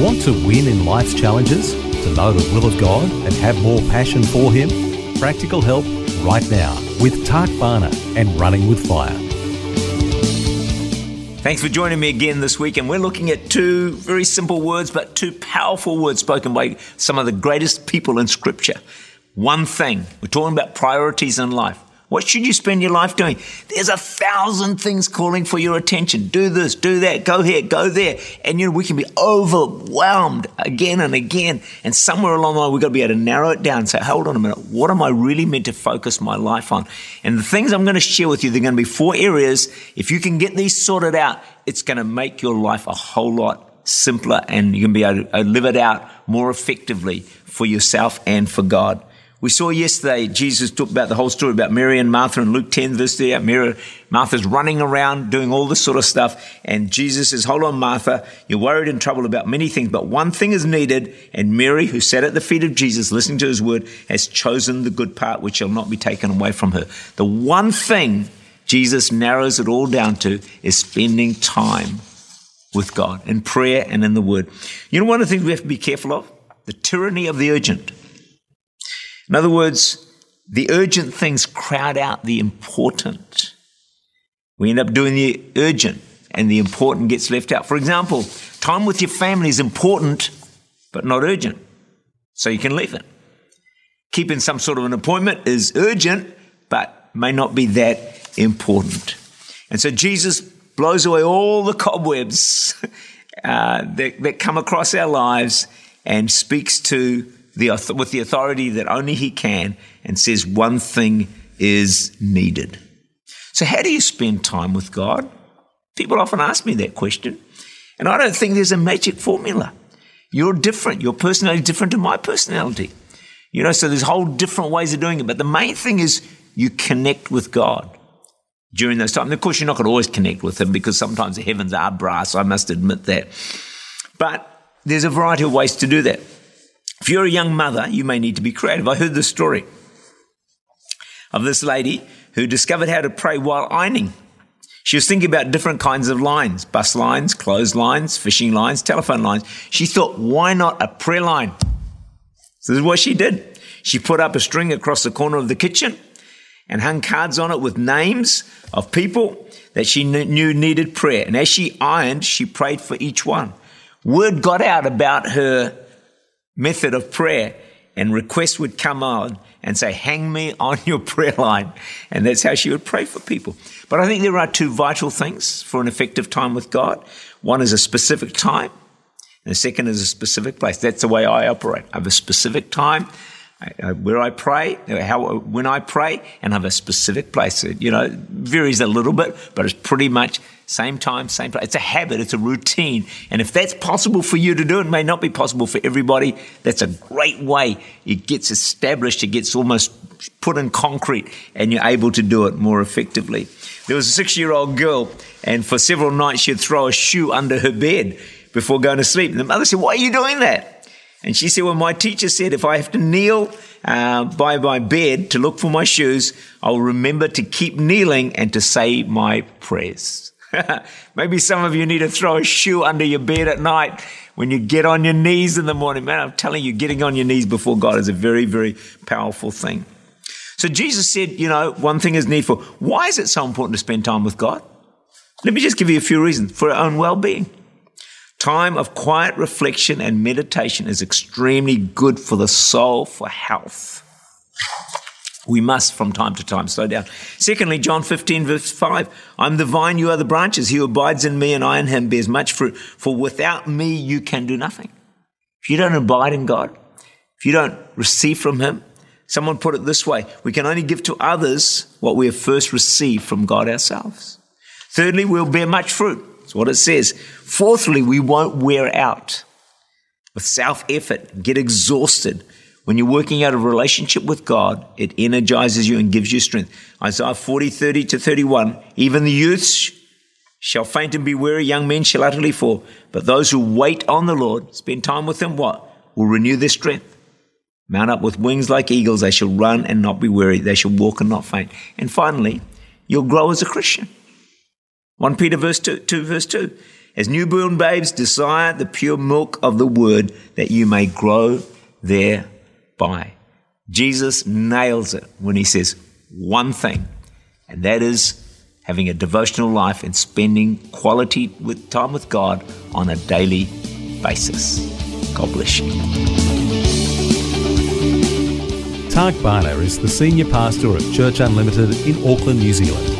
Want to win in life's challenges? To know the will of God and have more passion for Him? Practical help right now with Tak Bhana and Running with Fire. Thanks for joining me again this week, and we're looking at two very simple words, but two powerful words spoken by some of the greatest people in Scripture. One thing, we're talking about priorities in life. What should you spend your life doing? There's a thousand things calling for your attention. Do this, do that, go here, go there. And you know, we can be overwhelmed again and again. And somewhere along the line, we've got to be able to narrow it down and say, hold on a minute, what am I really meant to focus my life on? And the things I'm going to share with you, they're going to be four areas. If you can get these sorted out, it's going to make your life a whole lot simpler and you can be able to live it out more effectively for yourself and for God. We saw yesterday Jesus talked about the whole story about Mary and Martha in Luke 10 verse 38. Mary, Martha's running around doing all this sort of stuff. And Jesus says, hold on, Martha. You're worried and troubled about many things, but one thing is needed. And Mary, who sat at the feet of Jesus listening to his word, has chosen the good part which shall not be taken away from her. The one thing Jesus narrows it all down to is spending time with God in prayer and in the word. You know, one of the things we have to be careful of? The tyranny of the urgent. In other words, the urgent things crowd out the important. We end up doing the urgent and the important gets left out. For example, time with your family is important, but not urgent. So you can leave it. Keeping some sort of an appointment is urgent, but may not be that important. And so Jesus blows away all the cobwebs uh, that, that come across our lives and speaks to the, with the authority that only he can and says one thing is needed. So, how do you spend time with God? People often ask me that question. And I don't think there's a magic formula. You're different. Your personality is different to my personality. You know, so there's whole different ways of doing it. But the main thing is you connect with God during those times. And of course, you're not going to always connect with Him because sometimes the heavens are brass. I must admit that. But there's a variety of ways to do that. If you're a young mother, you may need to be creative. I heard the story of this lady who discovered how to pray while ironing. She was thinking about different kinds of lines bus lines, clothes lines, fishing lines, telephone lines. She thought, why not a prayer line? So this is what she did. She put up a string across the corner of the kitchen and hung cards on it with names of people that she knew needed prayer. And as she ironed, she prayed for each one. Word got out about her method of prayer and requests would come on and say, hang me on your prayer line. And that's how she would pray for people. But I think there are two vital things for an effective time with God. One is a specific time, and the second is a specific place. That's the way I operate. I have a specific time uh, where I pray, how when I pray, and I have a specific place. It, you know, varies a little bit, but it's pretty much same time, same place. It's a habit, it's a routine. And if that's possible for you to do, it may not be possible for everybody. That's a great way. It gets established, it gets almost put in concrete, and you're able to do it more effectively. There was a six year old girl, and for several nights she'd throw a shoe under her bed before going to sleep. And the mother said, Why are you doing that? And she said, Well, my teacher said if I have to kneel uh, by my bed to look for my shoes, I'll remember to keep kneeling and to say my prayers. Maybe some of you need to throw a shoe under your bed at night when you get on your knees in the morning. Man, I'm telling you, getting on your knees before God is a very, very powerful thing. So Jesus said, you know, one thing is needful. Why is it so important to spend time with God? Let me just give you a few reasons for our own well being. Time of quiet reflection and meditation is extremely good for the soul, for health. We must from time to time slow down. Secondly, John 15, verse 5 I'm the vine, you are the branches. He who abides in me and I in him bears much fruit, for without me you can do nothing. If you don't abide in God, if you don't receive from him, someone put it this way we can only give to others what we have first received from God ourselves. Thirdly, we'll bear much fruit. What it says. Fourthly, we won't wear out with self effort, get exhausted. When you're working out a relationship with God, it energizes you and gives you strength. Isaiah 40, 30 to 31. Even the youths shall faint and be weary, young men shall utterly fall. But those who wait on the Lord, spend time with Him, what? Will renew their strength. Mount up with wings like eagles. They shall run and not be weary. They shall walk and not faint. And finally, you'll grow as a Christian. 1 Peter verse 2, 2 verse 2. As newborn babes desire the pure milk of the word that you may grow thereby. Jesus nails it when he says one thing, and that is having a devotional life and spending quality with time with God on a daily basis. God bless you. Tak Bhana is the senior pastor of Church Unlimited in Auckland, New Zealand.